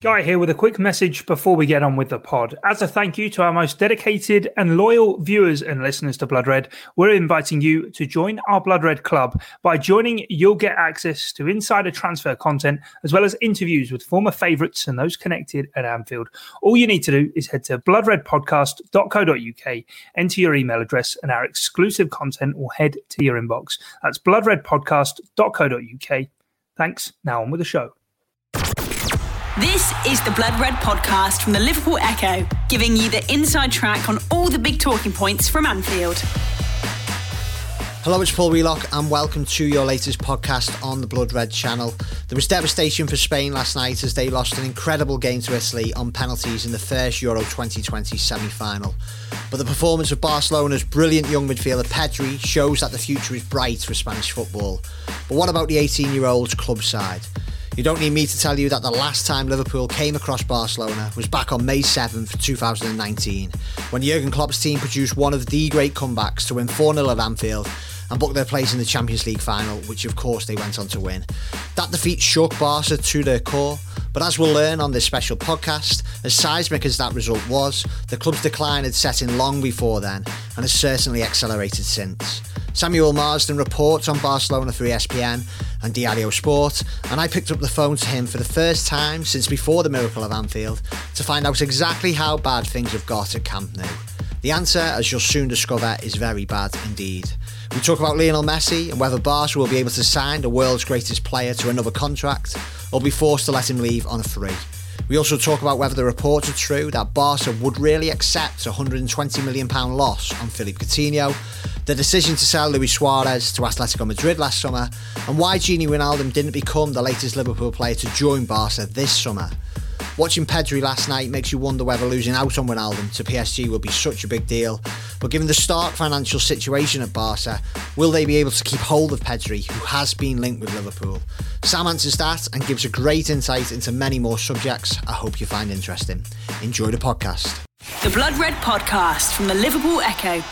Guy here with a quick message before we get on with the pod. As a thank you to our most dedicated and loyal viewers and listeners to Blood Red, we're inviting you to join our Blood Red Club. By joining, you'll get access to insider transfer content as well as interviews with former favourites and those connected at Anfield. All you need to do is head to bloodredpodcast.co.uk, enter your email address, and our exclusive content will head to your inbox. That's bloodredpodcast.co.uk. Thanks. Now on with the show. This is the Blood Red podcast from the Liverpool Echo, giving you the inside track on all the big talking points from Anfield. Hello, it's Paul Wheelock, and welcome to your latest podcast on the Blood Red channel. There was devastation for Spain last night as they lost an incredible game to Italy on penalties in the first Euro 2020 semi final. But the performance of Barcelona's brilliant young midfielder Pedri shows that the future is bright for Spanish football. But what about the 18 year old's club side? You don't need me to tell you that the last time Liverpool came across Barcelona was back on May 7th, 2019, when Jurgen Klopp's team produced one of the great comebacks to win 4 0 at Anfield and book their place in the Champions League final, which of course they went on to win. That defeat shook Barca to their core, but as we'll learn on this special podcast, as seismic as that result was, the club's decline had set in long before then and has certainly accelerated since. Samuel Marsden reports on Barcelona through ESPN and Diario Sport, and I picked up the phone to him for the first time since before the miracle of Anfield to find out exactly how bad things have got at Camp Nou. The answer, as you'll soon discover, is very bad indeed. We talk about Lionel Messi and whether Barca will be able to sign the world's greatest player to another contract or be forced to let him leave on a free. We also talk about whether the reports are true that Barca would really accept a £120 million loss on Philippe Coutinho, the decision to sell Luis Suarez to Atletico Madrid last summer, and why Gini Wijnaldum didn't become the latest Liverpool player to join Barca this summer. Watching Pedri last night makes you wonder whether losing out on Wijnaldum to PSG will be such a big deal. But given the stark financial situation at Barca, will they be able to keep hold of Pedri, who has been linked with Liverpool? Sam answers that and gives a great insight into many more subjects I hope you find interesting. Enjoy the podcast. The Blood Red Podcast from the Liverpool Echo.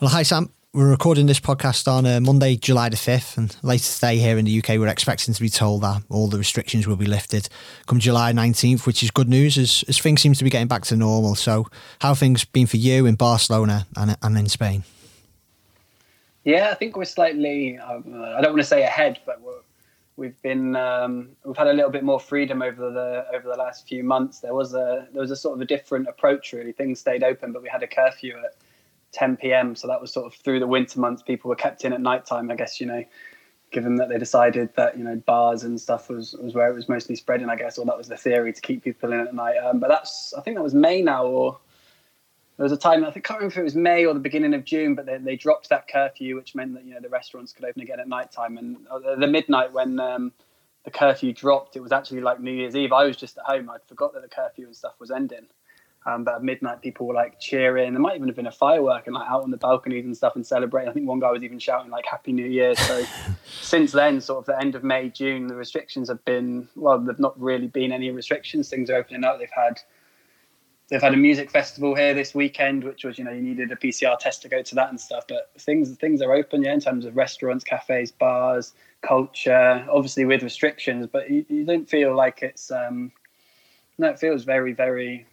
Well, hi, Sam we're recording this podcast on uh, Monday, July the 5th, and later today here in the UK, we're expecting to be told that all the restrictions will be lifted come July 19th, which is good news as, as things seem to be getting back to normal. So, how things been for you in Barcelona and, and in Spain? Yeah, I think we're slightly, um, I don't want to say ahead, but we have been, um, we've had a little bit more freedom over the over the last few months. There was a there was a sort of a different approach. Really, things stayed open, but we had a curfew at 10 p.m. So that was sort of through the winter months. People were kept in at night time, I guess, you know, given that they decided that, you know, bars and stuff was, was where it was mostly spreading, I guess, or that was the theory to keep people in at night. Um, but that's, I think that was May now, or there was a time, I think, can't remember if it was May or the beginning of June, but they, they dropped that curfew, which meant that, you know, the restaurants could open again at night time. And uh, the midnight when, um, the curfew dropped, it was actually like New Year's Eve. I was just at home. I'd forgot that the curfew and stuff was ending. Um, but at midnight, people were like cheering. There might even have been a firework and like out on the balconies and stuff and celebrating. I think one guy was even shouting like "Happy New Year." So since then, sort of the end of May, June, the restrictions have been well. There've not really been any restrictions. Things are opening up. They've had they've had a music festival here this weekend, which was you know you needed a PCR test to go to that and stuff. But things things are open, yeah, in terms of restaurants, cafes, bars, culture. Obviously with restrictions, but you, you don't feel like it's um, no, it feels very very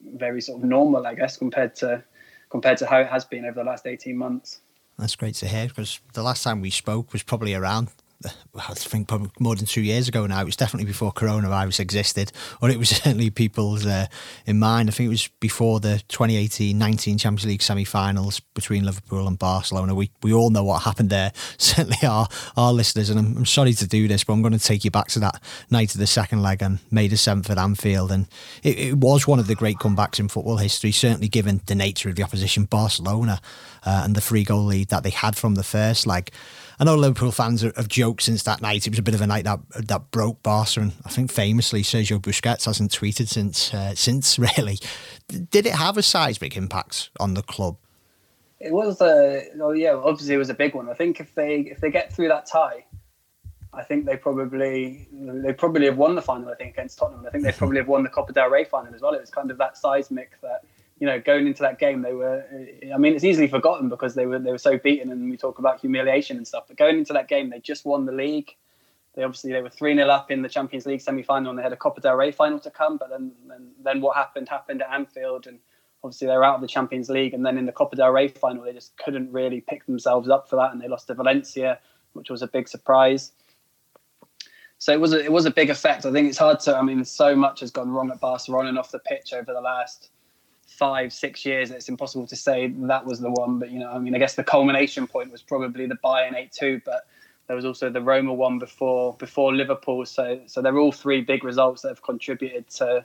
very sort of normal, I guess, compared to compared to how it has been over the last eighteen months. That's great to hear because the last time we spoke was probably around I think probably more than two years ago now. It was definitely before coronavirus existed, or it was certainly people's uh, in mind. I think it was before the 2018-19 Champions League semi-finals between Liverpool and Barcelona. We we all know what happened there. Certainly our our listeners, and I'm, I'm sorry to do this, but I'm going to take you back to that night of the second leg and May the seventh at Anfield, and it, it, was one of the great comebacks in football history. Certainly given the nature of the opposition, Barcelona, uh, and the three goal lead that they had from the first leg. I know Liverpool fans have joked since that night. It was a bit of a night that that broke Barca, and I think famously Sergio Busquets hasn't tweeted since uh, since really. Did it have a seismic impact on the club? It was a well, yeah. Obviously, it was a big one. I think if they if they get through that tie, I think they probably they probably have won the final. I think against Tottenham. I think they probably have won the Copa del Rey final as well. It was kind of that seismic that you know, going into that game, they were. I mean, it's easily forgotten because they were they were so beaten, and we talk about humiliation and stuff. But going into that game, they just won the league. they obviously they were three 0 up in the Champions League semi final and they had a Copa del Rey final to come. But then, then then what happened happened at Anfield and obviously they were out of the Champions League and then in the Copa del Rey final they just couldn't really pick themselves up for that and they lost to Valencia, which was a big surprise. So it was a, it was a big effect. I think it's hard to. I mean, so much has gone wrong at Barcelona and off the pitch over the last five, six years. It's impossible to say that was the one. But you know, I mean, I guess the culmination point was probably the Bayern eight two. But there was also the Roma one before before Liverpool. So so they're all three big results that have contributed to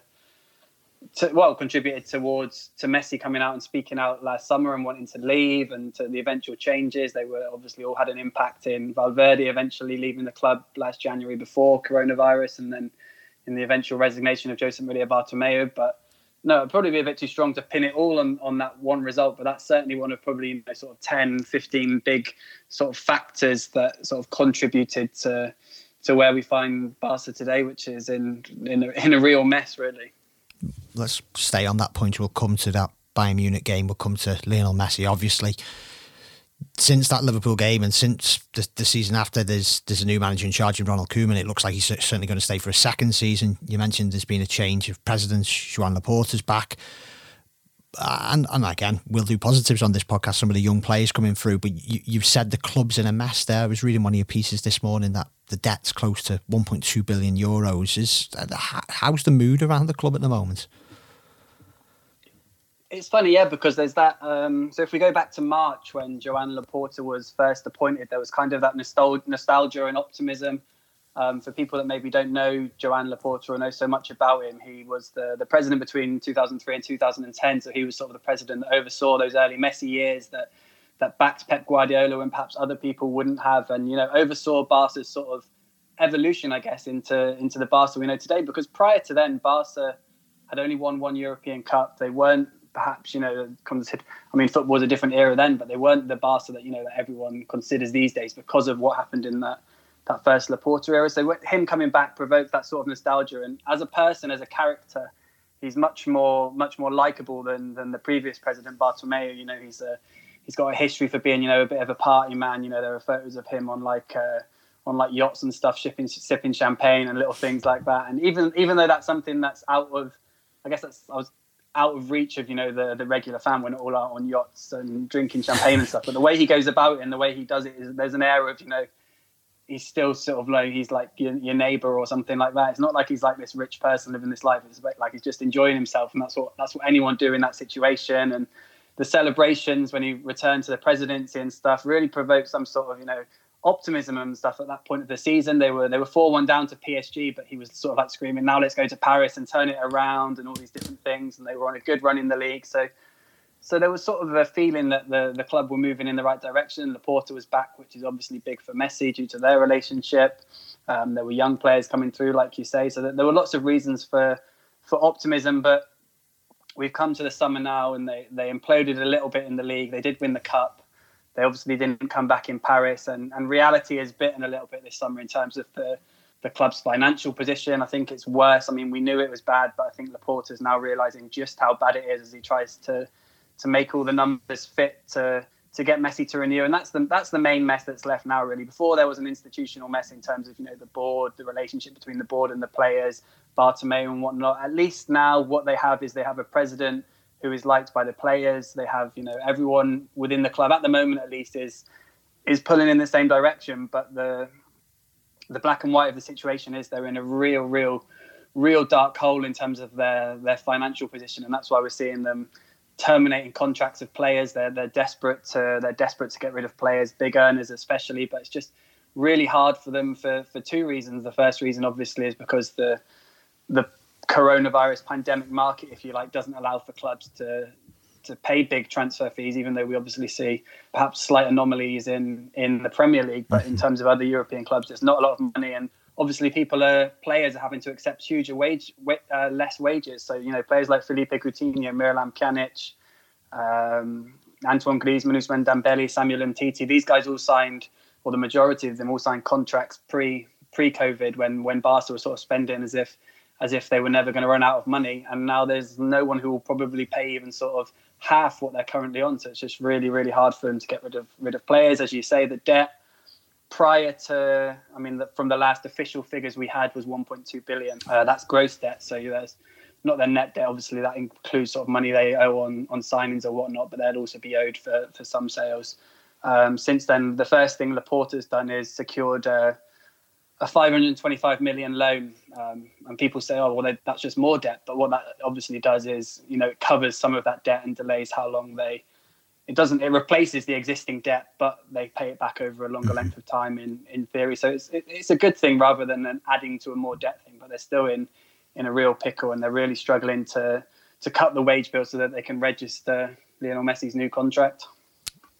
to, well contributed towards to Messi coming out and speaking out last summer and wanting to leave and to the eventual changes. They were obviously all had an impact in Valverde eventually leaving the club last January before coronavirus and then in the eventual resignation of Josep Maria Bartomeu. But no, it'd probably be a bit too strong to pin it all on, on that one result, but that's certainly one of probably you know, sort of 10, 15 big sort of factors that sort of contributed to to where we find Barca today, which is in in a, in a real mess, really let's stay on that point. We'll come to that Bayern Munich game. We'll come to Lionel Messi. Obviously, since that Liverpool game and since the, the, season after, there's there's a new manager in charge of Ronald Koeman. It looks like he's certainly going to stay for a second season. You mentioned there's been a change of presidents. Joan Laporta's back. Uh, and, and again, we'll do positives on this podcast. Some of the young players coming through, but you, you've said the club's in a mess. There, I was reading one of your pieces this morning that the debt's close to 1.2 billion euros. Is uh, how's the mood around the club at the moment? It's funny, yeah, because there's that. Um, so if we go back to March when Joan Laporta was first appointed, there was kind of that nostalgia, nostalgia and optimism. Um, for people that maybe don't know Joan Laporta or know so much about him, he was the, the president between 2003 and 2010. So he was sort of the president that oversaw those early Messi years that that backed Pep Guardiola and perhaps other people wouldn't have, and you know oversaw Barca's sort of evolution, I guess, into into the Barca we know today. Because prior to then, Barca had only won one European Cup. They weren't perhaps you know considered. I mean, football was a different era then, but they weren't the Barca that you know that everyone considers these days because of what happened in that that first Laporta era. So him coming back provoked that sort of nostalgia, and as a person, as a character, he's much more much more likable than than the previous president Bartomeu. You know, he's a he's got a history for being you know a bit of a party man. You know, there are photos of him on like. Uh, on like yachts and stuff, shipping, sipping champagne and little things like that. And even even though that's something that's out of, I guess that's I was out of reach of you know the the regular fan when all out on yachts and drinking champagne and stuff. But the way he goes about it and the way he does it is there's an air of you know he's still sort of like he's like your, your neighbor or something like that. It's not like he's like this rich person living this life. It's like he's just enjoying himself, and that's what that's what anyone do in that situation. And the celebrations when he returned to the presidency and stuff really provoked some sort of you know optimism and stuff at that point of the season. They were they were four one down to PSG, but he was sort of like screaming, "Now let's go to Paris and turn it around," and all these different things. And they were on a good run in the league, so so there was sort of a feeling that the the club were moving in the right direction. Laporta was back, which is obviously big for Messi due to their relationship. Um, there were young players coming through, like you say, so there were lots of reasons for for optimism, but. We've come to the summer now, and they, they imploded a little bit in the league. They did win the cup, they obviously didn't come back in Paris, and, and reality has bitten a little bit this summer in terms of the the club's financial position. I think it's worse. I mean, we knew it was bad, but I think Laporta is now realizing just how bad it is as he tries to to make all the numbers fit to to get Messi to renew, and that's the that's the main mess that's left now. Really, before there was an institutional mess in terms of you know the board, the relationship between the board and the players, Bartomeu and whatnot. At least now, what they have is they have a president who is liked by the players. They have, you know, everyone within the club at the moment, at least, is is pulling in the same direction. But the the black and white of the situation is they're in a real, real, real dark hole in terms of their their financial position, and that's why we're seeing them terminating contracts of players. They're they're desperate to they're desperate to get rid of players, big earners especially. But it's just really hard for them for for two reasons. The first reason, obviously, is because the the coronavirus pandemic market, if you like, doesn't allow for clubs to to pay big transfer fees, even though we obviously see perhaps slight anomalies in in the Premier League. But in mm-hmm. terms of other European clubs, there's not a lot of money, and obviously people are players are having to accept huge wage uh, less wages. So you know players like Philippe Coutinho, Miralem Pjanic, um, Antoine Griezmann, Ousmane Dembele, Samuel Umtiti. These guys all signed, or the majority of them all signed contracts pre pre COVID when when Barca was sort of spending as if as if they were never going to run out of money. And now there's no one who will probably pay even sort of half what they're currently on. So it's just really, really hard for them to get rid of rid of players. As you say, the debt prior to, I mean, the, from the last official figures we had was 1.2 billion. Uh, that's gross debt. So there's not their net debt. Obviously, that includes sort of money they owe on on signings or whatnot, but they'd also be owed for for some sales. Um, since then, the first thing Laporta's done is secured a, a 525 million loan. Um, and people say, oh, well, that's just more debt. But what that obviously does is, you know, it covers some of that debt and delays how long they. It doesn't. It replaces the existing debt, but they pay it back over a longer mm-hmm. length of time in in theory. So it's it, it's a good thing rather than an adding to a more debt thing. But they're still in in a real pickle, and they're really struggling to to cut the wage bill so that they can register Lionel Messi's new contract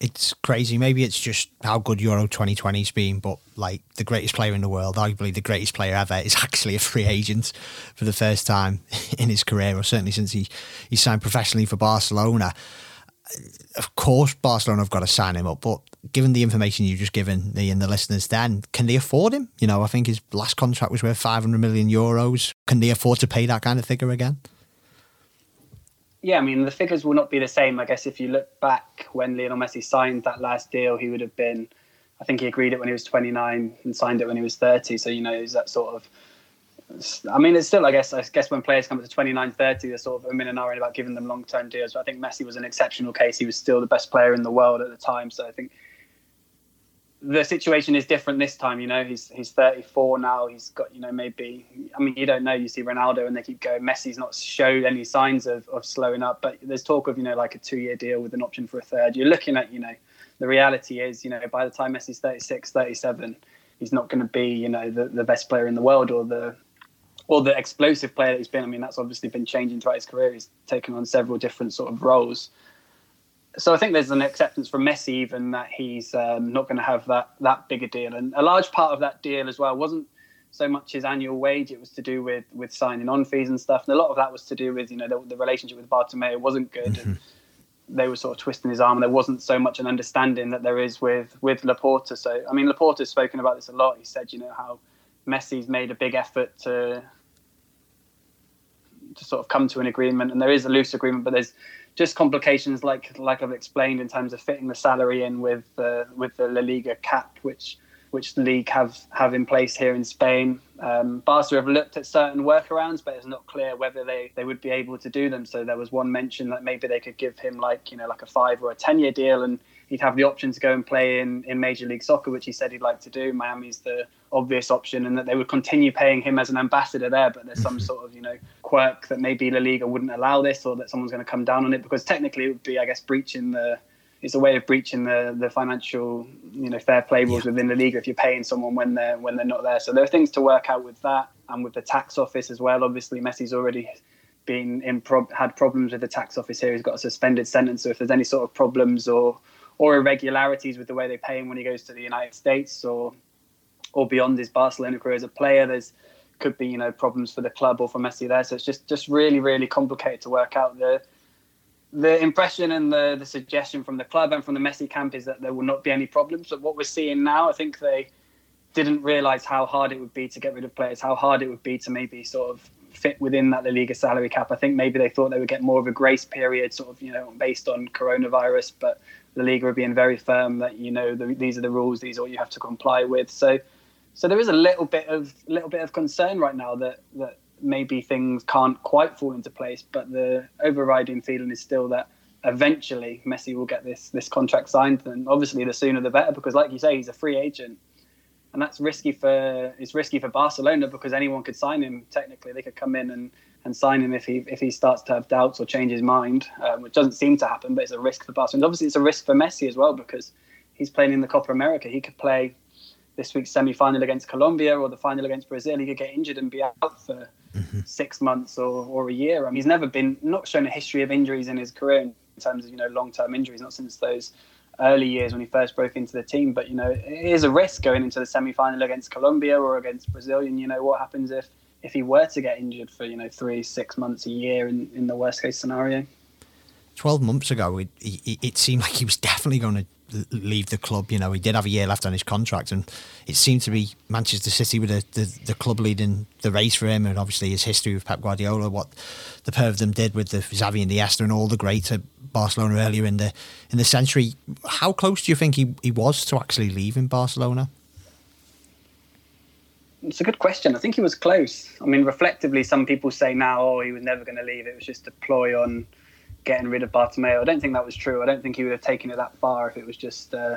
it's crazy. Maybe it's just how good Euro 2020's been, but like the greatest player in the world, arguably the greatest player ever, is actually a free agent for the first time in his career, or certainly since he, he signed professionally for Barcelona. Of course, Barcelona have got to sign him up, but given the information you've just given me and the listeners, then can they afford him? You know, I think his last contract was worth 500 million euros. Can they afford to pay that kind of figure again? Yeah, I mean, the figures will not be the same. I guess if you look back when Lionel Messi signed that last deal, he would have been, I think he agreed it when he was 29 and signed it when he was 30. So, you know, is that sort of, I mean, it's still, I guess, I guess when players come up to 29, 30, they're sort of a minute and about giving them long term deals. But I think Messi was an exceptional case. He was still the best player in the world at the time. So I think the situation is different this time. You know, he's he's 34 now. He's got you know maybe I mean you don't know. You see Ronaldo and they keep going. Messi's not showed any signs of, of slowing up, but there's talk of you know like a two year deal with an option for a third. You're looking at you know the reality is you know by the time Messi's 36, 37, he's not going to be you know the, the best player in the world or the or the explosive player that he's been. I mean that's obviously been changing throughout his career. He's taken on several different sort of roles so I think there's an acceptance from Messi even that he's um, not going to have that that big a deal, and a large part of that deal as well wasn't so much his annual wage; it was to do with with signing on fees and stuff, and a lot of that was to do with you know the, the relationship with Bartomeu wasn't good. Mm-hmm. And, they were sort of twisting his arm. And there wasn't so much an understanding that there is with with Laporta. So I mean, Laporta's spoken about this a lot. He said, you know, how Messi's made a big effort to to sort of come to an agreement, and there is a loose agreement, but there's just complications like like I've explained in terms of fitting the salary in with uh, with the La Liga cap, which which the league have have in place here in Spain. Um, Barca have looked at certain workarounds, but it's not clear whether they, they would be able to do them. So there was one mention that maybe they could give him like you know like a five or a ten year deal, and he'd have the option to go and play in, in Major League Soccer, which he said he'd like to do. Miami's the obvious option, and that they would continue paying him as an ambassador there. But there's some mm-hmm. sort of you know quirk that maybe La Liga wouldn't allow this, or that someone's going to come down on it because technically it would be, I guess, breaching the. It's a way of breaching the, the financial, you know, fair play rules yeah. within the league if you're paying someone when they're when they're not there. So there are things to work out with that, and with the tax office as well. Obviously, Messi's already been in pro- had problems with the tax office here. He's got a suspended sentence. So if there's any sort of problems or or irregularities with the way they pay him when he goes to the United States or or beyond his Barcelona career as a player. There's could be you know problems for the club or for Messi there. So it's just just really really complicated to work out the the impression and the the suggestion from the club and from the Messi camp is that there will not be any problems. But what we're seeing now, I think they didn't realize how hard it would be to get rid of players, how hard it would be to maybe sort of fit within that La Liga salary cap. I think maybe they thought they would get more of a grace period, sort of, you know, based on coronavirus, but La Liga are being very firm that you know the, these are the rules, these are what you have to comply with. So, so there is a little bit of little bit of concern right now that that maybe things can't quite fall into place, but the overriding feeling is still that eventually Messi will get this this contract signed, and obviously the sooner the better, because like you say, he's a free agent and that's risky for it's risky for Barcelona because anyone could sign him. Technically, they could come in and, and sign him if he if he starts to have doubts or change his mind, um, which doesn't seem to happen. But it's a risk for Barcelona. Obviously, it's a risk for Messi as well because he's playing in the Copa America. He could play this week's semi-final against Colombia or the final against Brazil. He could get injured and be out for mm-hmm. six months or, or a year. I mean, he's never been not shown a history of injuries in his career in terms of you know long-term injuries, not since those early years when he first broke into the team. But you know, it is a risk going into the semi-final against Colombia or against Brazil. And you know, what happens if if he were to get injured for you know three, six months, a year in in the worst case scenario? 12 months ago, it, it, it, seemed like he was definitely going to leave the club. You know, he did have a year left on his contract, and it seemed to be Manchester City with the, the, the club leading the race for him, and obviously his history with Pep Guardiola, what the pair of them did with the Xavi and Iniesta and all the great at Barcelona earlier in the in the century. How close do you think he, he was to actually leaving Barcelona? it's a good question. I think he was close. I mean, reflectively, some people say now, oh, he was never going to leave. It was just a ploy on getting rid of Bartomeu. I don't think that was true. I don't think he would have taken it that far if it was just uh,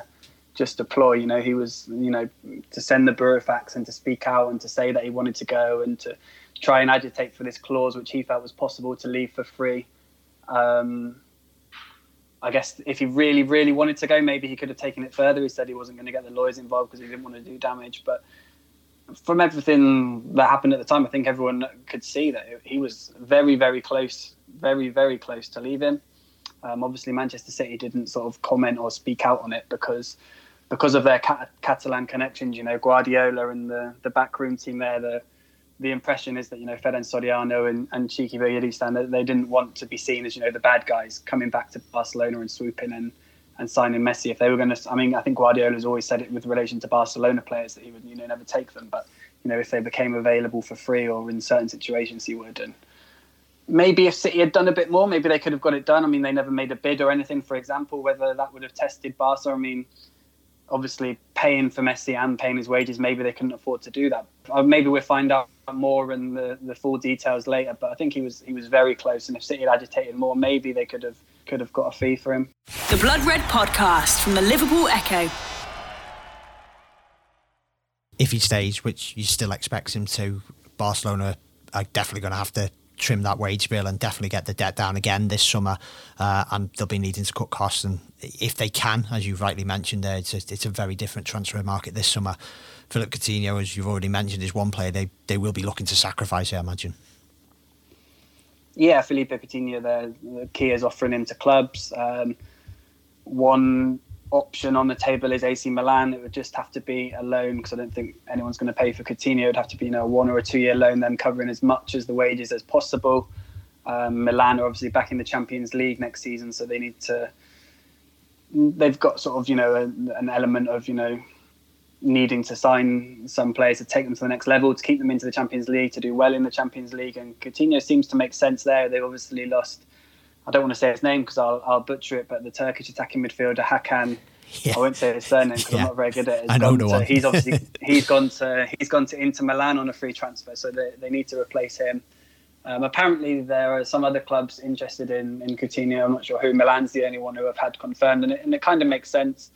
just a ploy. You know, he was, you know, to send the burofax and to speak out and to say that he wanted to go and to try and agitate for this clause, which he felt was possible to leave for free. Um, I guess if he really, really wanted to go, maybe he could have taken it further. He said he wasn't going to get the lawyers involved because he didn't want to do damage. But from everything that happened at the time, I think everyone could see that he was very, very close, very, very close to leaving. Um, obviously, Manchester City didn't sort of comment or speak out on it because because of their Catalan connections. You know, Guardiola and the the backroom team there. The the impression is that you know Ferran Soriano and, and Txiki Begiristain that they didn't want to be seen as you know the bad guys coming back to Barcelona and swooping and and signing Messi. If they were going to, I mean, I think Guardiola's always said it with relation to Barcelona players that he would, you know, never take them. But you know, if they became available for free or in certain situations, he would. And maybe if City had done a bit more, maybe they could have got it done. I mean, they never made a bid or anything, for example. Whether that would have tested Barca, I mean, obviously paying for Messi and paying his wages, maybe they couldn't afford to do that. Uh, maybe we'll find out more in the, the full details later. But I think he was he was very close, and if City had agitated more, maybe they could have could have got a fee for him. The Blood Red Podcast from the Liverpool Echo. If he stays, which you still expect him to, Barcelona are definitely going to have to trim that wage bill and definitely get the debt down again this summer. Uh, and they'll be needing to cut costs. And if they can, as you rightly mentioned, there, it's a, it's a very different transfer market this summer. Philip Coutinho, as you've already mentioned, is one player they, they will be looking to sacrifice, I imagine. Yeah, Philippe Coutinho, the key is offering him to clubs. Um, one option on the table is AC Milan. It would just have to be a loan because I don't think anyone's going to pay for Coutinho. It'd have to be you know a one or a two year loan, then covering as much as the wages as possible. Um, Milan are obviously back in the Champions League next season, so they need to. They've got sort of you know an element of you know needing to sign some players to take them to the next level, to keep them into the Champions League, to do well in the Champions League, and Coutinho seems to make sense there. They've obviously lost I don't want to say his name because I'll, I'll butcher it, but the Turkish attacking midfielder Hakan. Yeah. I won't say his surname because yeah. I'm not very good at it. I know the one. He's obviously he's gone to he's gone to Inter Milan on a free transfer, so they, they need to replace him. Um, apparently, there are some other clubs interested in in Coutinho. I'm not sure who. Milan's the only one who have had confirmed, and it, and it kind of makes sense.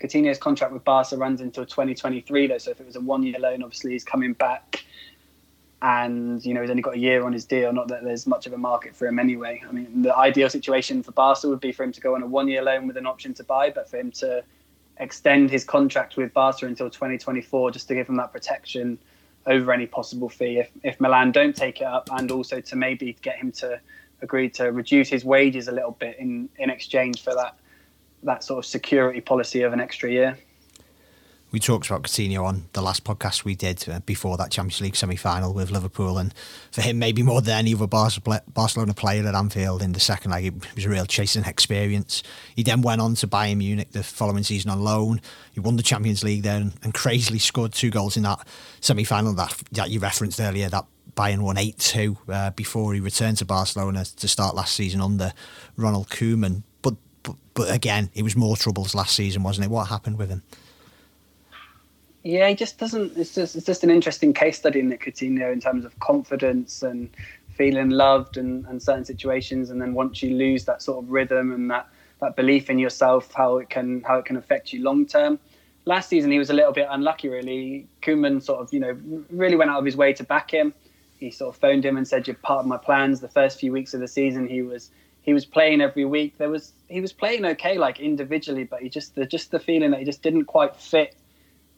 Coutinho's contract with Barca runs until 2023, though. So if it was a one-year loan, obviously he's coming back and you know he's only got a year on his deal. Not that there's much of a market for him anyway. I mean, the ideal situation for Barca would be for him to go on a one-year loan with an option to buy, but for him to extend his contract with Barca until 2024, just to give him that protection over any possible fee if, if Milan don't take it up, and also to maybe get him to agree to reduce his wages a little bit in in exchange for that that sort of security policy of an extra year we talked about Coutinho on the last podcast we did uh, before that Champions League semi-final with Liverpool, and for him, maybe more than any other Barcelona player at Anfield in the second leg, it was a real chasing experience. He then went on to Bayern Munich the following season on loan. He won the Champions League then, and crazily scored two goals in that semi-final that, that you referenced earlier. That Bayern won 8 2 uh, before he returned to Barcelona to start last season under Ronald Koeman. But, but, again, it was more troubles last season, wasn't it? What happened with him? Yeah, he just doesn't. It's just it's just an interesting case study in Coutinho in terms of confidence and feeling loved and, and certain situations, and then once you lose that sort of rhythm and that, that belief in yourself, how it can how it can affect you long term. Last season he was a little bit unlucky, really. Koeman sort of you know really went out of his way to back him. He sort of phoned him and said, "You're part of my plans." The first few weeks of the season, he was he was playing every week. There was he was playing okay, like individually, but he just the just the feeling that he just didn't quite fit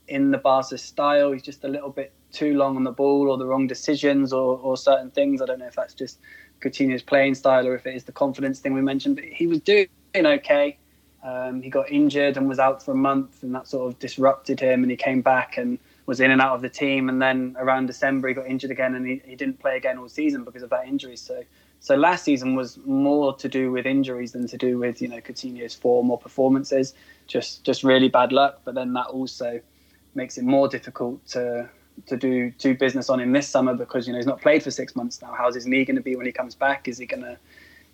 in the Barca style. He's just a little bit too long on the ball or the wrong decisions or, or certain things. I don't know if that's just Coutinho's playing style or if it is the confidence thing we mentioned. But he was doing okay. Um, he got injured and was out for a month, and that sort of disrupted him. And he came back and was in and out of the team. And then around December, he got injured again, and he, he didn't play again all season because of that injury. So, so last season was more to do with injuries than to do with you know Coutinho's form or performances. Just just really bad luck. But then that also makes it more difficult to to do do business on him this summer because you know he's not played for six months now. How's his knee going to be when he comes back? Is he going to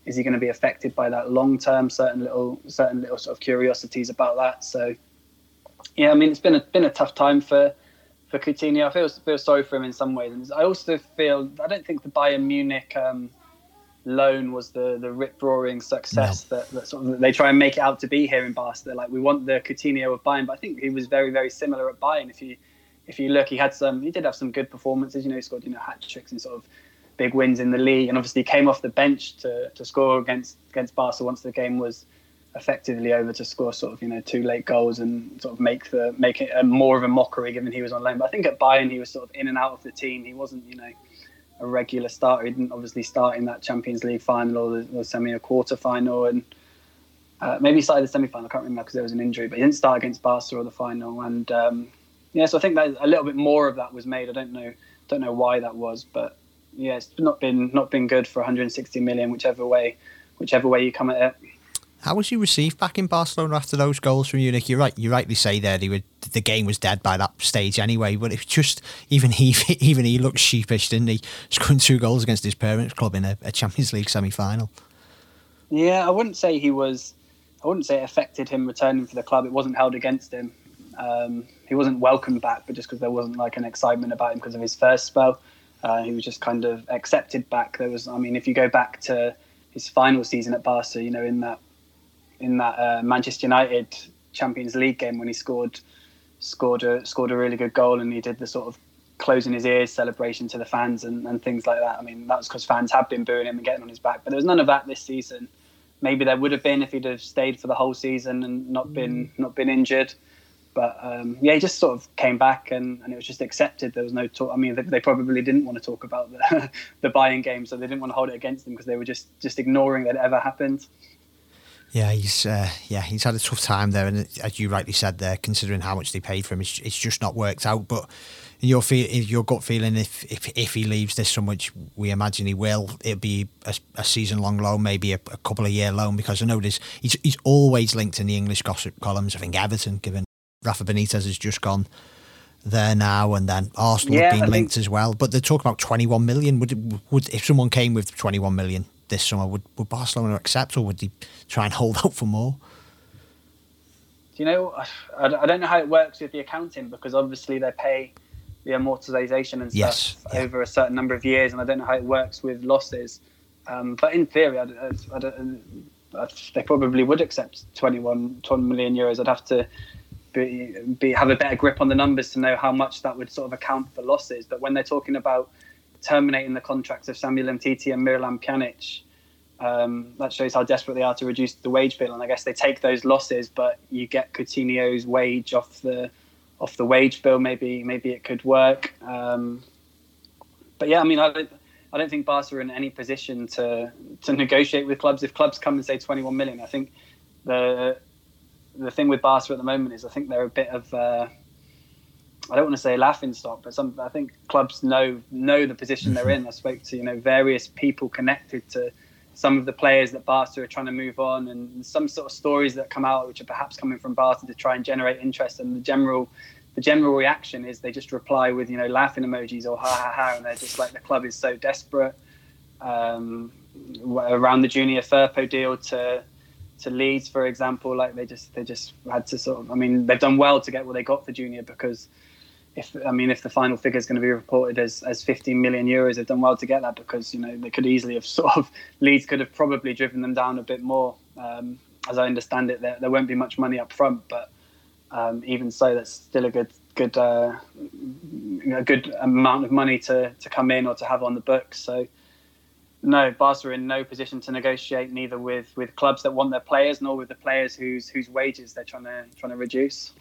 is he going to be affected by that long term? Certain little certain little sort of curiosities about that. So yeah, I mean it's been a been a tough time for for Coutinho. I feel feel sorry for him in some ways, and I also feel I don't think the Bayern Munich um, loan was the the rip roaring success no. that, that sort of they try and make it out to be here in Barca. They're like we want the Coutinho of Bayern, but I think he was very very similar at Bayern. If you if you look, he had some he did have some good performances. You know, he scored you know hat tricks and sort of big wins in the league, and obviously came off the bench to, to score against against Barca once the game was effectively over to score sort of you know two late goals and sort of make the make it a, more of a mockery given he was on loan. But I think at Bayern he was sort of in and out of the team. He wasn't you know a regular starter. He didn't obviously start in that Champions League final or the, semi or quarter final, and uh, maybe started the semi final. I can't remember because there was an injury, but he didn't start against Barca or the final. And um, yeah, so I think that a little bit more of that was made. I don't know, don't know why that was, but yeah, it's not been not been good for 160 million, whichever way, whichever way you come at it. How was he received back in Barcelona after those goals from Munich? You're right. You rightly say there they were, the game was dead by that stage anyway. But it's just even he even he looked sheepish, didn't he? Scoring two goals against his parents' club in a, a Champions League semi final. Yeah, I wouldn't say he was. I wouldn't say it affected him returning for the club. It wasn't held against him. Um, he wasn't welcomed back, but just because there wasn't like an excitement about him because of his first spell, uh, he was just kind of accepted back. There was, I mean, if you go back to his final season at Barca, you know, in that in that uh, Manchester United Champions League game when he scored scored a scored a really good goal and he did the sort of closing his ears celebration to the fans and, and things like that. I mean, that was because fans have been booing him and getting on his back, but there was none of that this season. Maybe there would have been if he'd have stayed for the whole season and not been mm. not been injured. But um, yeah, he just sort of came back and, and it was just accepted. There was no talk. I mean, they, they probably didn't want to talk about the, the Bayern game, so they didn't want to hold it against him because they were just just ignoring that it ever happened. Yeah, he's uh, yeah he's had a tough time there, and as you rightly said there, considering how much they paid for him, it's, it's just not worked out. But your feel, your gut feeling, if if if he leaves this summer, which we imagine he will, it'll be a, a season long loan, maybe a, a, couple of year loan, because I know this he's he's always linked in the English gossip columns. I think Everton, given Rafa Benitez has just gone there now, and then Arsenal yeah, have been linked as well. But they're talking about twenty one million. Would would if someone came with twenty one million? This summer, would, would Barcelona accept or would they try and hold out for more? Do you know? I don't know how it works with the accounting because obviously they pay the amortization and stuff yes, yeah. over a certain number of years, and I don't know how it works with losses. Um, but in theory, I, I, I, they probably would accept 21, 20 million euros. I'd have to be, be, have a better grip on the numbers to know how much that would sort of account for losses. But when they're talking about terminating the contracts of Samuel Umtiti and Miralem Pjanic. Um, that shows how desperate they are to reduce the wage bill, and I guess they take those losses, but you get Coutinho's wage off the off the wage bill. Maybe maybe it could work. Um, but yeah, I mean, I don't, I don't think Barca are in any position to to negotiate with clubs. If clubs come and say 21 million, I think the the thing with Barca at the moment is I think they're a bit of uh, I don't want to say laughing stock, but some I think clubs know know the position they're in. I spoke to you know various people connected to some of the players that Barca are trying to move on, and some sort of stories that come out which are perhaps coming from Barca to try and generate interest. And the general the general reaction is they just reply with you know laughing emojis or ha ha ha, and they're just like the club is so desperate. Um, around the Junior Firpo deal to to Leeds, for example, like they just they just had to sort of. I mean, they've done well to get what they got for Junior because if I mean if the final figure is going to be reported as as 15 million euros, they've done well to get that because you know they could easily have sort of Leeds could have probably driven them down a bit more. Um, as I understand it, there, there won't be much money up front, but um, even so, that's still a good good uh, a good amount of money to to come in or to have on the books. So. No, Barca are in no position to negotiate neither with, with clubs that want their players nor with the players whose whose wages they're trying to trying to reduce.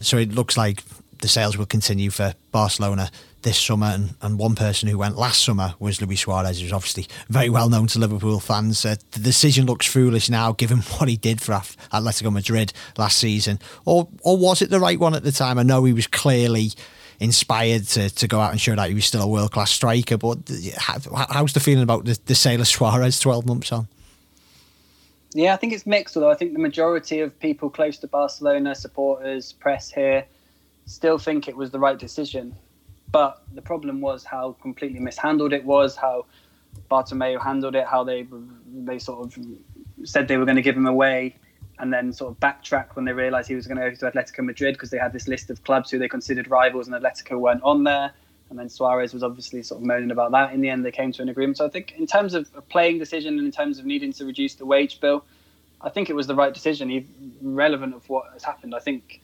So it looks like the sales will continue for Barcelona this summer. And, and one person who went last summer was Luis Suarez, who's obviously very well known to Liverpool fans. Uh, the decision looks foolish now, given what he did for Atletico Madrid last season. Or, or was it the right one at the time? I know he was clearly inspired to, to go out and show that he was still a world class striker. But how, how's the feeling about the, the sale of Suarez 12 months on? Yeah, I think it's mixed. Although I think the majority of people close to Barcelona, supporters, press here, still think it was the right decision. But the problem was how completely mishandled it was, how Bartomeu handled it, how they they sort of said they were going to give him away and then sort of backtrack when they realised he was going to go to Atletico Madrid because they had this list of clubs who they considered rivals, and Atletico weren't on there. And then Suarez was obviously sort of moaning about that. In the end, they came to an agreement. So I think, in terms of a playing decision and in terms of needing to reduce the wage bill, I think it was the right decision, relevant of what has happened. I think,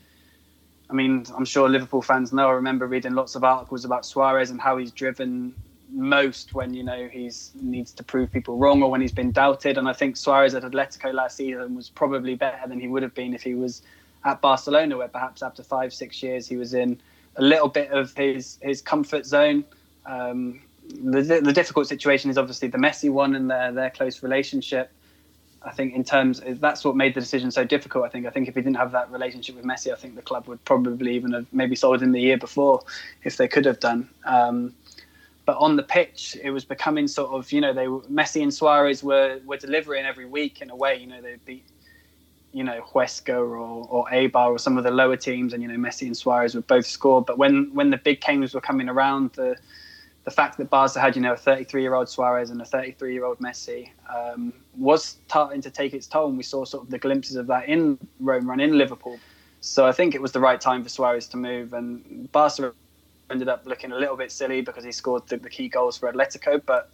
I mean, I'm sure Liverpool fans know. I remember reading lots of articles about Suarez and how he's driven most when you know he's needs to prove people wrong or when he's been doubted. And I think Suarez at Atletico last season was probably better than he would have been if he was at Barcelona, where perhaps after five six years he was in a little bit of his his comfort zone. Um, the, the difficult situation is obviously the Messi one and their their close relationship. I think in terms that's what made the decision so difficult. I think I think if he didn't have that relationship with Messi, I think the club would probably even have maybe sold him the year before if they could have done. Um, but on the pitch, it was becoming sort of you know they were, Messi and Suarez were were delivering every week in a way. You know they beat you know Huesca or or Eibar or some of the lower teams, and you know Messi and Suarez would both score. But when when the big games were coming around, the the fact that Barca had you know a 33 year old Suarez and a 33 year old Messi um, was starting to take its toll, and we saw sort of the glimpses of that in Rome Run in Liverpool. So I think it was the right time for Suarez to move, and Barca ended up looking a little bit silly because he scored the, the key goals for Atletico, but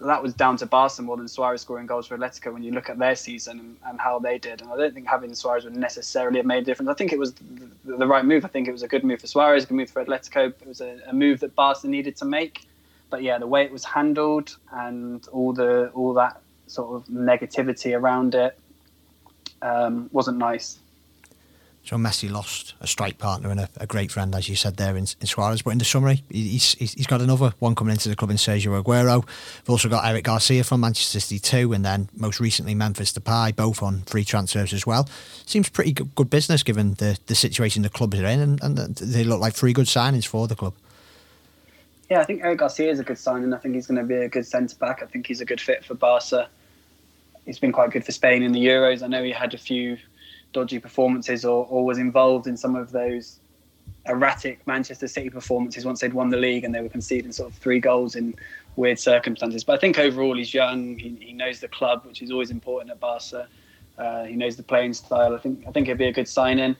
that was down to Barca more than Suarez scoring goals for Atletico when you look at their season and, and, how they did. And I don't think having Suarez would necessarily have made a difference. I think it was the, the right move. I think it was a good move for Suarez, a good move for Atletico. It was a, a, move that Barca needed to make. But yeah, the way it was handled and all the all that sort of negativity around it um, wasn't nice. So Messi lost a strike partner and a, a, great friend, as you said there in, in Suarez. But in the summary, he's, he's got another one coming into the club in Sergio Aguero. We've also got Eric Garcia from Manchester City too, and then most recently Memphis Depay, both on free transfers as well. Seems pretty good, good business given the, the situation the club are in, and, and they look like three good signings for the club. Yeah, I think Eric Garcia is a good signing. I think he's going to be a good centre back. I think he's a good fit for Barca. He's been quite good for Spain in the Euros. I know he had a few dodgy performances or, or was involved in some of those erratic Manchester City performances once they'd won the league and they were conceding sort of three goals in weird circumstances. But I think overall he's young. He, he knows the club, which is always important at Barca. Uh, he knows the playing style. I think I think it'd be a good signing.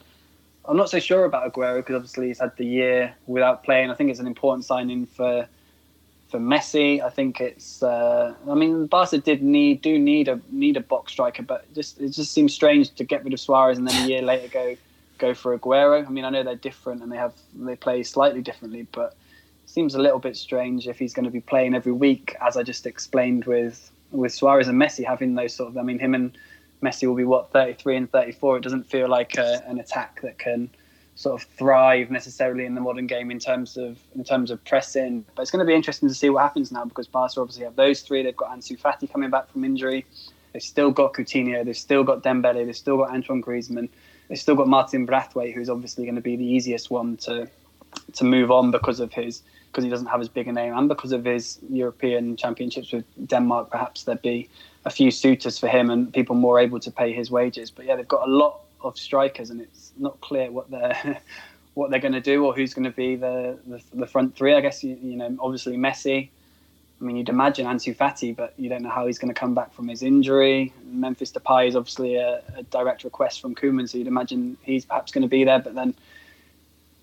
I'm not so sure about Aguero because obviously he's had the year without playing. I think it's an important signing for for Messi. I think it's. Uh, I mean, Barca did need do need a need a box striker, but just it just seems strange to get rid of Suarez and then a year later go go for Aguero. I mean, I know they're different and they have they play slightly differently, but it seems a little bit strange if he's going to be playing every week, as I just explained with with Suarez and Messi having those sort of. I mean, him and Messi will be what 33 and 34. It doesn't feel like a, an attack that can sort of thrive necessarily in the modern game in terms of in terms of pressing. But it's going to be interesting to see what happens now because Barca obviously have those three. They've got Ansu Fati coming back from injury. They've still got Coutinho. They've still got Dembele. They've still got Antoine Griezmann. They've still got Martin Braithwaite, who's obviously going to be the easiest one to to move on because of his because he doesn't have as big a name and because of his European Championships with Denmark. Perhaps there'd be a few suitors for him and people more able to pay his wages. But yeah, they've got a lot of strikers, and it's not clear what they're what they're going to do or who's going to be the, the, the front three. I guess you, you know obviously Messi. I mean, you'd imagine Ansu Fati, but you don't know how he's going to come back from his injury. Memphis Depay is obviously a, a direct request from Koeman, so you'd imagine he's perhaps going to be there. But then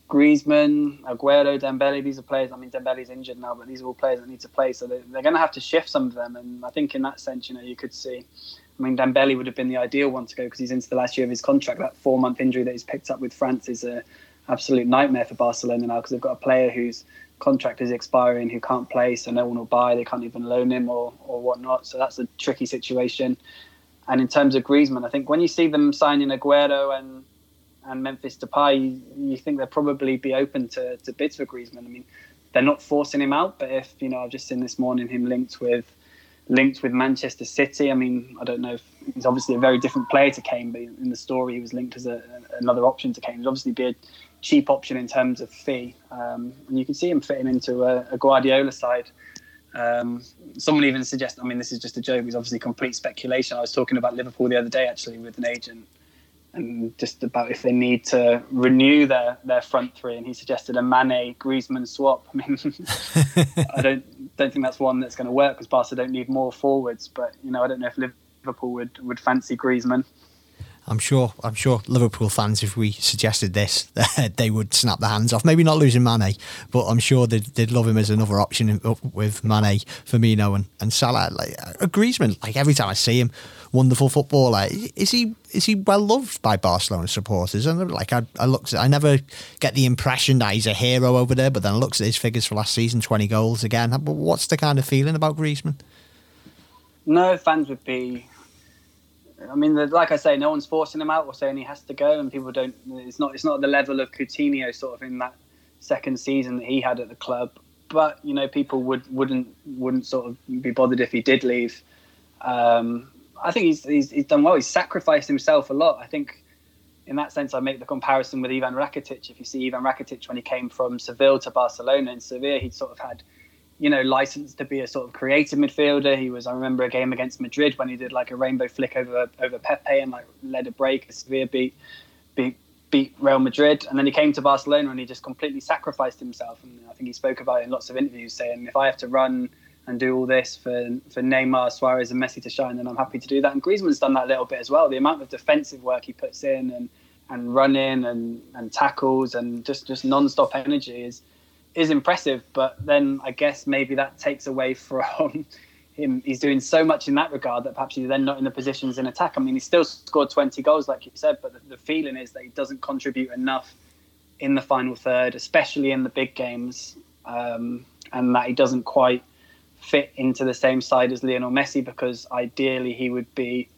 Griezmann, Aguero, Dembele, these are players. I mean, Dembele's injured now, but these are all players that need to play, so they're, they're going to have to shift some of them. And I think in that sense, you know, you could see I mean, Dembele would have been the ideal one to go because he's into the last year of his contract. That four month injury that he's picked up with France is an absolute nightmare for Barcelona now because they've got a player whose contract is expiring who can't play, so no one will buy. They can't even loan him or, or whatnot. So that's a tricky situation. And in terms of Griezmann, I think when you see them signing Aguero and and Memphis Depay, you, you think they'll probably be open to, to bids for Griezmann. I mean, they're not forcing him out, but if you know, I've just seen this morning him linked with linked with Manchester City. I mean, I don't know if he's obviously a very different player to Kane, but in the story he was linked as a, another option to Kane. It'd obviously be a cheap option in terms of fee, um, and you can see him fitting into a, a Guardiola side. Um, someone even suggested, I mean, this is just a joke. It's obviously complete speculation. I was talking about Liverpool the other day actually with an agent and just about if they need to renew their, their front three. And he suggested a Mane Griezmann swap. I mean, I don't don't think that's one that's going to work because Barca don't need more forwards. But you know, I don't know if Liverpool would would fancy Griezmann. I'm sure. I'm sure Liverpool fans, if we suggested this, they would snap their hands off. Maybe not losing Mane, but I'm sure they'd, they'd love him as another option with Mane, Firmino, and and Salah. Like Griezmann, like every time I see him, wonderful footballer. Is he is he well loved by Barcelona supporters? And like I, I I never get the impression that he's a hero over there. But then I at his figures for last season, 20 goals again. But what's the kind of feeling about Griezmann? No fans would be I mean, like I say, no one's forcing him out or saying he has to go, and people don't. It's not. It's not the level of Coutinho sort of in that second season that he had at the club. But you know, people would wouldn't wouldn't sort of be bothered if he did leave. Um, I think he's, he's he's done well. He's sacrificed himself a lot. I think in that sense, I make the comparison with Ivan Rakitic. If you see Ivan Rakitic when he came from Seville to Barcelona, in Sevilla, he'd sort of had you know, licensed to be a sort of creative midfielder. He was, I remember a game against Madrid when he did like a rainbow flick over over Pepe and like led a break. Sevilla beat beat beat Real Madrid, and then he came to Barcelona and he just completely sacrificed himself. And I think he spoke about it in lots of interviews, saying, "If I have to run and do all this for for Neymar, Suarez, and Messi to shine, then I'm happy to do that." And Griezmann's done that a little bit as well. The amount of defensive work he puts in and and running and and tackles and just just non-stop energy is is impressive, but then I guess maybe that takes away from him. He's doing so much in that regard that perhaps he's then not in the positions in attack. I mean, he still scored 20 goals, like you said, but the, the feeling is that he doesn't contribute enough in the final third, especially in the big games, um, and that he doesn't quite fit into the same side as Lionel Messi because ideally he would be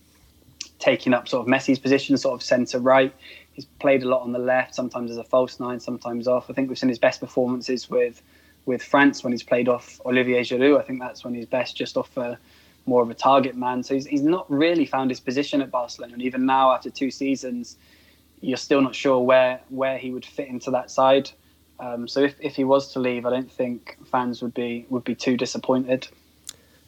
taking up sort of Messi's position, sort of centre right he's played a lot on the left, sometimes as a false nine, sometimes off. I think we've seen his best performances with with France when he's played off Olivier Giroud. I think that's when he's best, just off a, more of a target man. So he's, he's not really found his position at Barcelona, and even now after two seasons, you're still not sure where where he would fit into that side. Um, so if, if he was to leave, I don't think fans would be would be too disappointed.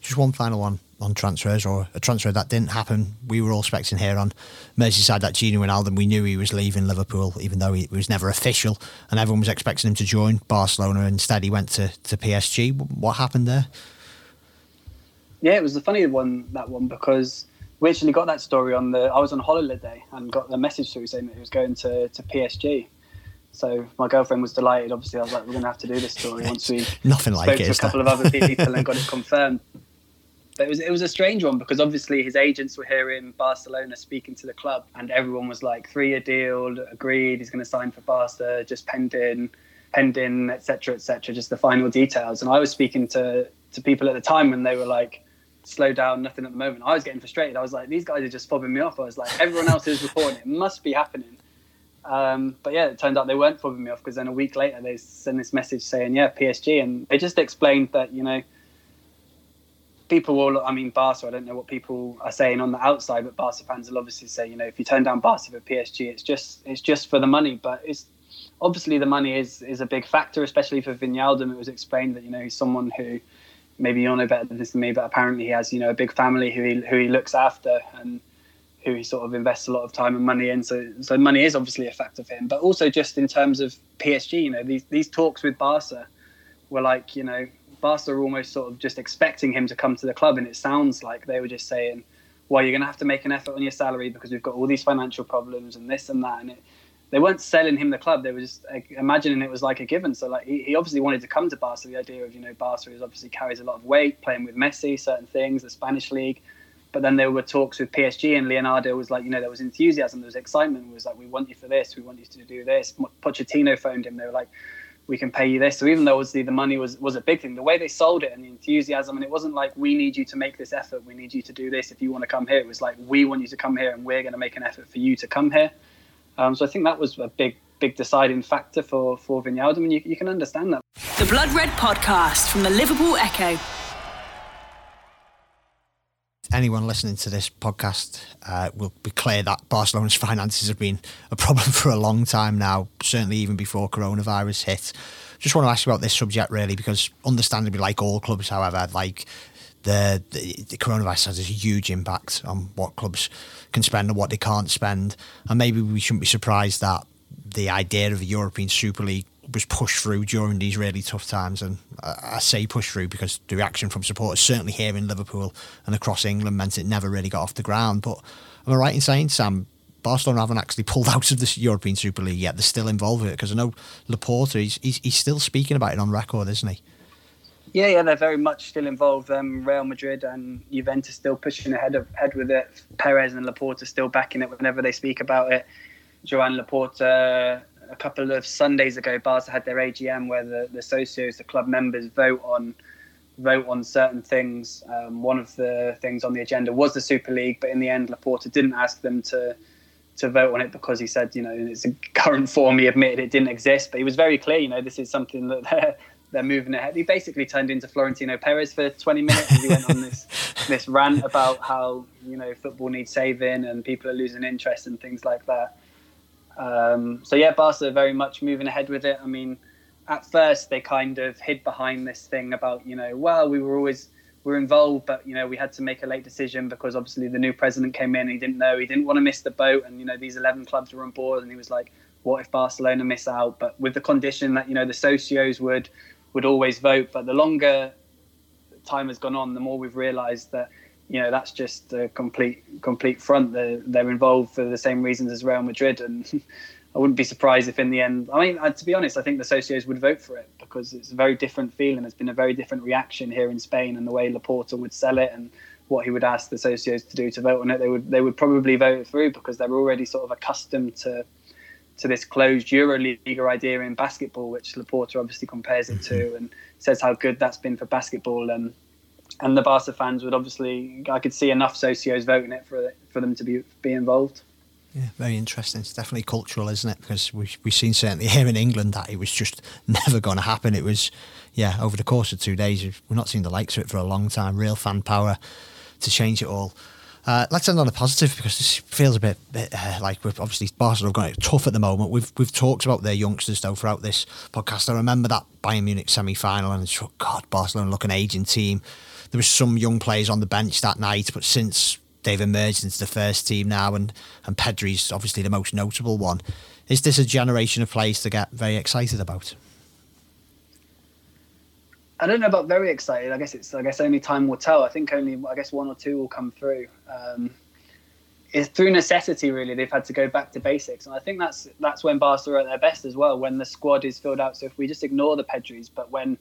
Just one final one on transfers or a transfer that didn't happen. We were all expecting here on Merseyside that Gini Wijnaldum, we knew he was leaving Liverpool, even though he was never official, and everyone was expecting him to join Barcelona. Instead, he went to, to PSG. What happened there? Yeah, it was a funny one, that one, because we actually got that story on the. I was on holiday and got the message through saying that he was going to, to PSG. So my girlfriend was delighted. Obviously, I was like, "We're going to have to do this story once we nothing like spoke it, to a couple there? of other people and got it confirmed." But it was it was a strange one because obviously his agents were here in Barcelona speaking to the club, and everyone was like three year deal, agreed, he's going to sign for Barca, just pending, pending, etc. etc. just the final details. And I was speaking to to people at the time and they were like, slow down, nothing at the moment. I was getting frustrated. I was like, these guys are just fobbing me off. I was like, everyone else is reporting it, must be happening. Um, but yeah, it turned out they weren't fobbing me off because then a week later they sent this message saying, yeah, PSG, and they just explained that you know people will. I mean, Barca. I don't know what people are saying on the outside, but Barca fans will obviously say, you know, if you turn down Barca for PSG, it's just it's just for the money. But it's obviously the money is is a big factor, especially for Wijnaldum. It was explained that you know he's someone who maybe you'll know better than this than me, but apparently he has you know a big family who he who he looks after and who he sort of invests a lot of time and money in. So so money is obviously a factor for him, but also just in terms of PSG, you know, these these talks with Barca were like you know Barca are almost sort of just expecting him to come to the club, and it sounds like they were just saying, "Well, you're going to have to make an effort on your salary because we've got all these financial problems and this and that." And it, they weren't selling him the club; they were just like, imagining it was like a given. So, like, he, he obviously wanted to come to Barca. The idea of you know Barca is obviously carries a lot of weight, playing with Messi, certain things, the Spanish league. But then there were talks with PSG, and Leonardo was like, you know, there was enthusiasm, there was excitement. It was like, we want you for this, we want you to do this. Pochettino phoned him. They were like, we can pay you this. So even though obviously the money was was a big thing, the way they sold it and the enthusiasm, and it wasn't like we need you to make this effort, we need you to do this if you want to come here. It was like we want you to come here, and we're going to make an effort for you to come here. Um, so I think that was a big big deciding factor for for Wijnaldum, and you, you can understand that. The Blood Red Podcast from the Liverpool Echo anyone listening to this podcast uh, will be clear that Barcelona's finances have been a problem for a long time now, certainly even before coronavirus hit. Just want to ask you about this subject really, because understandably, like all clubs, however, like the, the, the coronavirus has a huge impact on what clubs can spend and what they can't spend, and maybe we shouldn't be surprised that the idea of a European Super League was pushed through during these really tough times. And I say pushed through because the reaction from supporters, certainly here in Liverpool and across England, meant it never really got off the ground. But am I right in saying, Sam, Barcelona haven't actually pulled out of the European Super League yet. They're still involved with it because I know Laporta, he's, he's, he's still speaking about it on record, isn't he? Yeah, yeah, they're very much still involved. Um, Real Madrid and Juventus still pushing ahead of, ahead with it. Perez and Laporta still backing it whenever they speak about it. Joan Laporta, a couple of Sundays ago, Barca had their AGM where the, the socios, the club members, vote on vote on certain things. Um, one of the things on the agenda was the Super League, but in the end, Laporta didn't ask them to to vote on it because he said, you know, in its current form, he admitted it didn't exist. But he was very clear, you know, this is something that they're they're moving ahead. He basically turned into Florentino Perez for 20 minutes. And he went on this this rant about how you know football needs saving and people are losing interest and things like that. Um, so yeah, Barca are very much moving ahead with it. I mean at first they kind of hid behind this thing about you know well we were always we were involved but you know we had to make a late decision because obviously the new president came in And he didn't know. He didn't want to miss the boat and you know these 11 clubs were on board and he was like what if barcelona miss out? But with the condition that you know the socios would would always vote. But the longer time has gone on the more we've realized that you know that's just a complete complete front they're, they're involved for the same reasons as real madrid and I wouldn't be surprised if in the end, I mean, to be honest, I think the socios would vote for it because it's a very different feeling. There's been a very different reaction here in Spain and the way Laporta would sell it and what he would ask the socios to do to vote on it. They would they would probably vote it through because they're already sort of accustomed to to this closed EuroLeague idea in basketball, which Laporta obviously compares it to mm-hmm. and says how good that's been for basketball. And and the Barca fans would obviously, I could see enough socios voting it for for them to be be involved. Yeah, very interesting. It's definitely cultural, isn't it? Because we've, we've seen certainly here in England that it was just never going to happen. It was, yeah, over the course of two days, we've not seen the likes of it for a long time. Real fan power to change it all. Uh, let's end on a positive because this feels a bit, bit uh, like we've obviously Barcelona have got it tough at the moment. We've we've talked about their youngsters though throughout this podcast. I remember that Bayern Munich semi final and oh God, Barcelona look an aging team. There was some young players on the bench that night, but since they've emerged into the first team now, and and Pedri's obviously the most notable one. Is this a generation of players to get very excited about? I don't know about very excited. I guess it's. I guess only time will tell. I think only. I guess one or two will come through. Um, it's through necessity, really. They've had to go back to basics, and I think that's that's when Barca are at their best as well. When the squad is filled out. So if we just ignore the Pedris, but when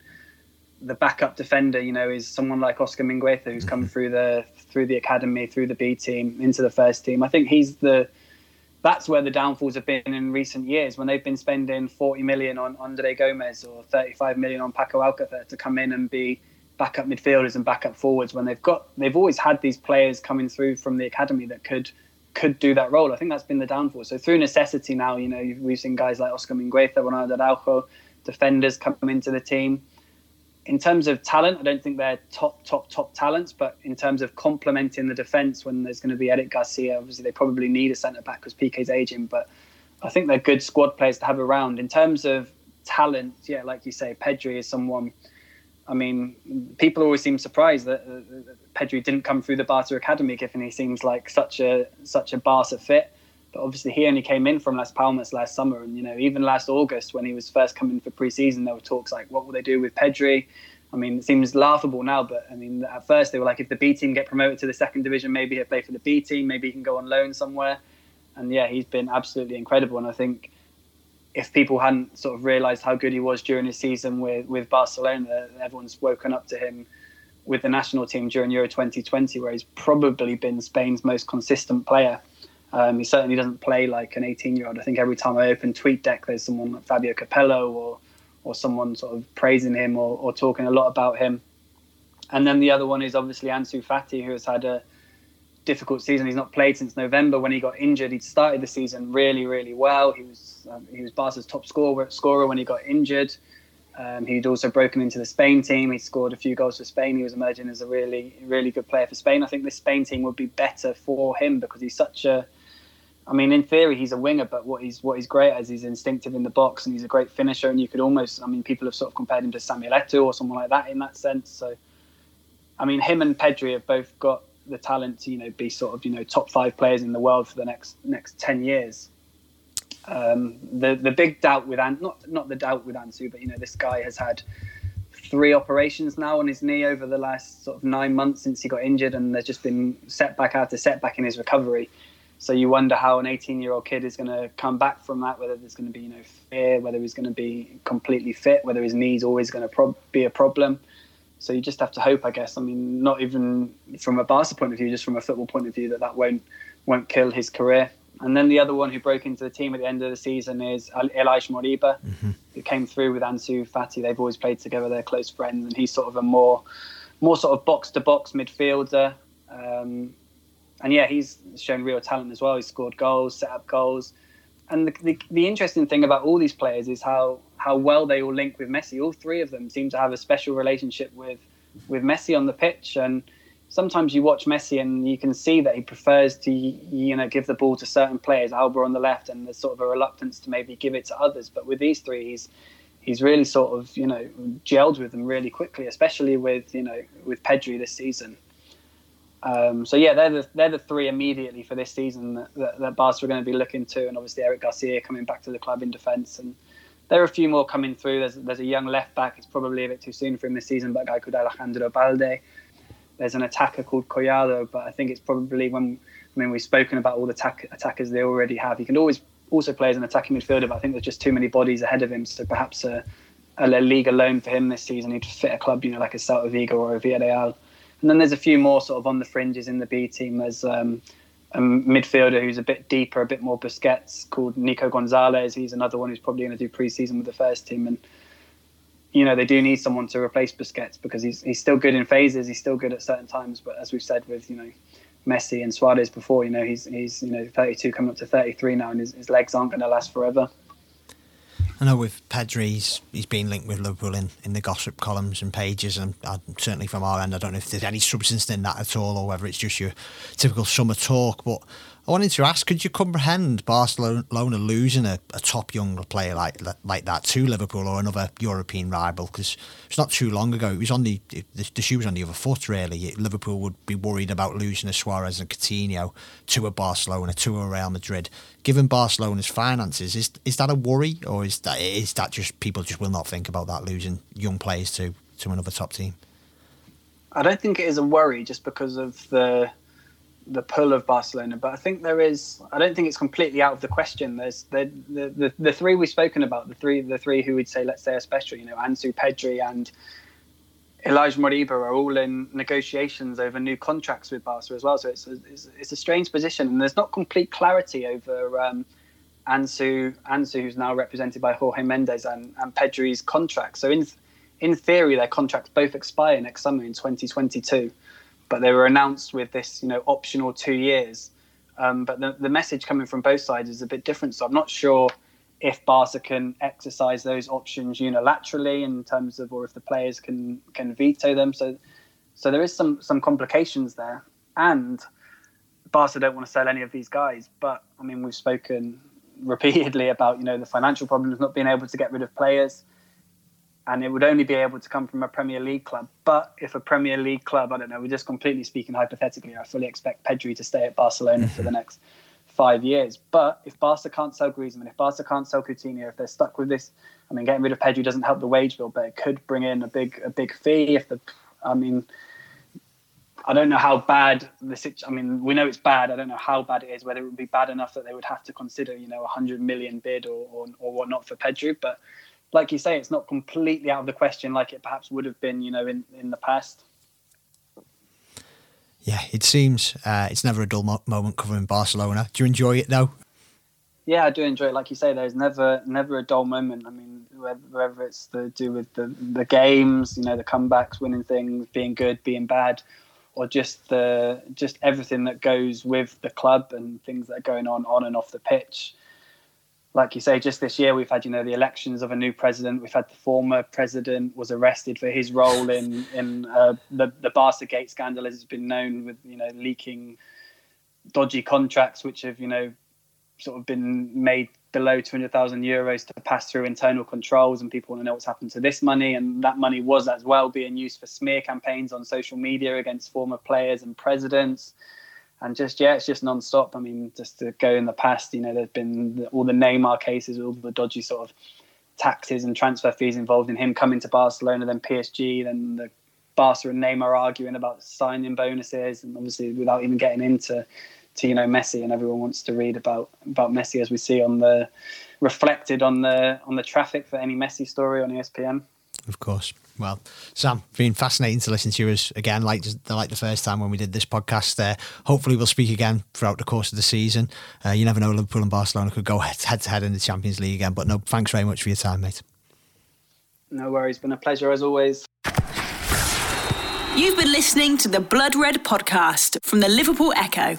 the backup defender, you know, is someone like Oscar Mingueza who's come mm-hmm. through the through the academy, through the B team, into the first team. I think he's the that's where the downfalls have been in recent years when they've been spending 40 million on André Gomes or 35 million on Paco Alcacer to come in and be backup midfielders and backup forwards when they've got they've always had these players coming through from the academy that could could do that role. I think that's been the downfall. So through necessity now, you know, we've seen guys like Oscar Mingueza, Ronaldo Araujo, defenders come into the team in terms of talent, I don't think they're top, top, top talents. But in terms of complementing the defence, when there's going to be Eric Garcia, obviously they probably need a centre back because Piqué's aging. But I think they're good squad players to have around. In terms of talent, yeah, like you say, Pedri is someone. I mean, people always seem surprised that uh, Pedri didn't come through the Barca academy, given he seems like such a such a Barca fit. But obviously, he only came in from Las Palmas last summer, and you know, even last August when he was first coming for pre-season, there were talks like, what will they do with Pedri? I mean, it seems laughable now, but I mean, at first they were like, if the B team get promoted to the second division, maybe he'll play for the B team, maybe he can go on loan somewhere. And yeah, he's been absolutely incredible. And I think if people hadn't sort of realised how good he was during his season with with Barcelona, everyone's woken up to him with the national team during Euro 2020, where he's probably been Spain's most consistent player. Um, he certainly doesn't play like an 18 year old. I think every time I open TweetDeck, there's someone like Fabio Capello or or someone sort of praising him or, or talking a lot about him. And then the other one is obviously Ansu Fati, who has had a difficult season. He's not played since November when he got injured. He'd started the season really, really well. He was um, he was Barca's top scorer, scorer when he got injured. Um, he'd also broken into the Spain team. He scored a few goals for Spain. He was emerging as a really, really good player for Spain. I think this Spain team would be better for him because he's such a I mean, in theory, he's a winger, but what he's what he's great as he's instinctive in the box and he's a great finisher. And you could almost, I mean, people have sort of compared him to Samuel Eto'o or someone like that in that sense. So, I mean, him and Pedri have both got the talent to you know be sort of you know top five players in the world for the next next ten years. Um, the the big doubt with Ant, not not the doubt with Ansu, but you know this guy has had three operations now on his knee over the last sort of nine months since he got injured, and there's just been setback after setback in his recovery So you wonder how an 18 year old kid is going to come back from that, whether there's going to be you know fear, whether he's going to be completely fit, whether his knee's always going to prob- be a problem. So you just have to hope, I guess. I mean, not even from a Barca point of view, just from a football point of view, that that won't won't kill his career. And then the other one who broke into the team at the end of the season is Ilaix Moriba, mm-hmm. who came through with Ansu Fati. They've always played together; they're close friends, and he's sort of a more more sort of box to box midfielder. Um, and yeah, he's shown real talent as well. He's scored goals, set up goals. And the, the, the, interesting thing about all these players is how, how well they all link with Messi. All three of them seem to have a special relationship with, with Messi on the pitch. And sometimes you watch Messi and you can see that he prefers to you know give the ball to certain players, Alba on the left, and there's sort of a reluctance to maybe give it to others. But with these three, he's he's really sort of you know gelled with them really quickly, especially with you know with Pedri this season. Um, so yeah, they're the they're the three immediately for this season that, that, that Barca are going to be looking to, and obviously Eric Garcia coming back to the club in defence, and there are a few more coming through. There's there's a young left back. It's probably a bit too soon for him this season, but a guy called Alejandro Balde. There's an attacker called Collado, but I think it's probably when I mean we've spoken about all the attack, attackers they already have. He can always also play as an attacking midfielder, but I think there's just too many bodies ahead of him. So perhaps a, a Liga loan for him this season. He'd fit a club, you know, like a Celta Vigo or a Villarreal. And then there's a few more sort of on the fringes in the B team. There's um, a midfielder who's a bit deeper, a bit more Busquets, called Nico Gonzalez. He's another one who's probably going to do pre-season with the first team. And you know they do need someone to replace Busquets because he's he's still good in phases. He's still good at certain times. But as we've said with you know Messi and Suarez before, you know he's he's you know 32 coming up to 33 now, and his, his legs aren't going to last forever. I know with Pedri, he's, he's been linked with Liverpool in, in the gossip columns and pages, and uh, certainly from our end, I don't know if there's any substance in that at all, or whether it's just your typical summer talk. But I wanted to ask, could you comprehend Barcelona losing a, a top young player like like that to Liverpool or another European rival? Because it's not too long ago. It was on the, the, the shoe was on the other foot. Really, Liverpool would be worried about losing a Suarez and Coutinho to a Barcelona, to a Real Madrid. Given Barcelona's finances, is is that a worry, or is that is that just people just will not think about that losing young players to to another top team? I don't think it is a worry, just because of the the pull of Barcelona, but I think there is. I don't think it's completely out of the question. There's the the, the, the three we've spoken about, the three the three who we'd say, let's say, especially, you know, Ansu Pedri and Ilaix Moriba are all in negotiations over new contracts with Barca as well. So it's a, it's, it's a strange position, and there's not complete clarity over um, Ansu Ansu, who's now represented by Jorge Mendes, and, and Pedri's contract. So in in theory, their contracts both expire next summer in 2022 but they were announced with this, you know, optional two years. Um, but the, the message coming from both sides is a bit different. So I'm not sure if Barca can exercise those options unilaterally in terms of, or if the players can can veto them. So, so there is some some complications there, and Barca don't want to sell any of these guys. But I mean, we've spoken repeatedly about you know the financial problems, not being able to get rid of players and it would only be able to come from a Premier League club. But if a Premier League club, I don't know, we're just completely speaking hypothetically, I fully expect Pedri to stay at Barcelona for the next five years. But if Barca can't sell Griezmann, if Barca can't sell Coutinho, if they're stuck with this, I mean, getting rid of Pedri doesn't help the wage bill, but it could bring in a big a big fee. If the, I mean, I don't know how bad the situation. I mean, we know it's bad. I don't know how bad it is. Whether it would be bad enough that they would have to consider, you know, a hundred million bid or, or or whatnot for Pedri, but like you say, it's not completely out of the question like it perhaps would have been, you know, in, in the past. Yeah, it seems uh, it's never a dull mo- moment covering Barcelona. Do you enjoy it though? Yeah, I do enjoy it. Like you say, there's never never a dull moment. I mean, whether it's to do with the the games, you know, the comebacks, winning things, being good, being bad, or just the just everything that goes with the club and things that are going on on and off the pitch like you say, just this year we've had, you know, the elections of a new president. We've had the former president was arrested for his role in in uh, the the Barca Gate scandal, as it's been known, with you know leaking dodgy contracts, which have you know sort of been made below 200,000 euros to pass through internal controls, and people want to know what's happened to this money, and that money was as well being used for smear campaigns on social media against former players and presidents and just yeah, it's just non-stop. I mean, just to go in the past, you know, there's been all the Neymar cases, all the dodgy sort of taxes and transfer fees involved in him coming to Barcelona, then PSG, then the Barca and Neymar arguing about signing bonuses, and obviously without even getting into to you know Messi, and everyone wants to read about about Messi as we see on the reflected on the on the traffic for any Messi story on ESPN. Of course. Well, Sam, been fascinating to listen to you as again, like like the first time when we did this podcast. There, uh, hopefully we'll speak again throughout the course of the season. Uh, you never know, Liverpool and Barcelona could go head to head in the Champions League again. But no, thanks very much for your time, mate. No worries, been a pleasure as always. You've been listening to the Blood Red podcast from the Liverpool Echo.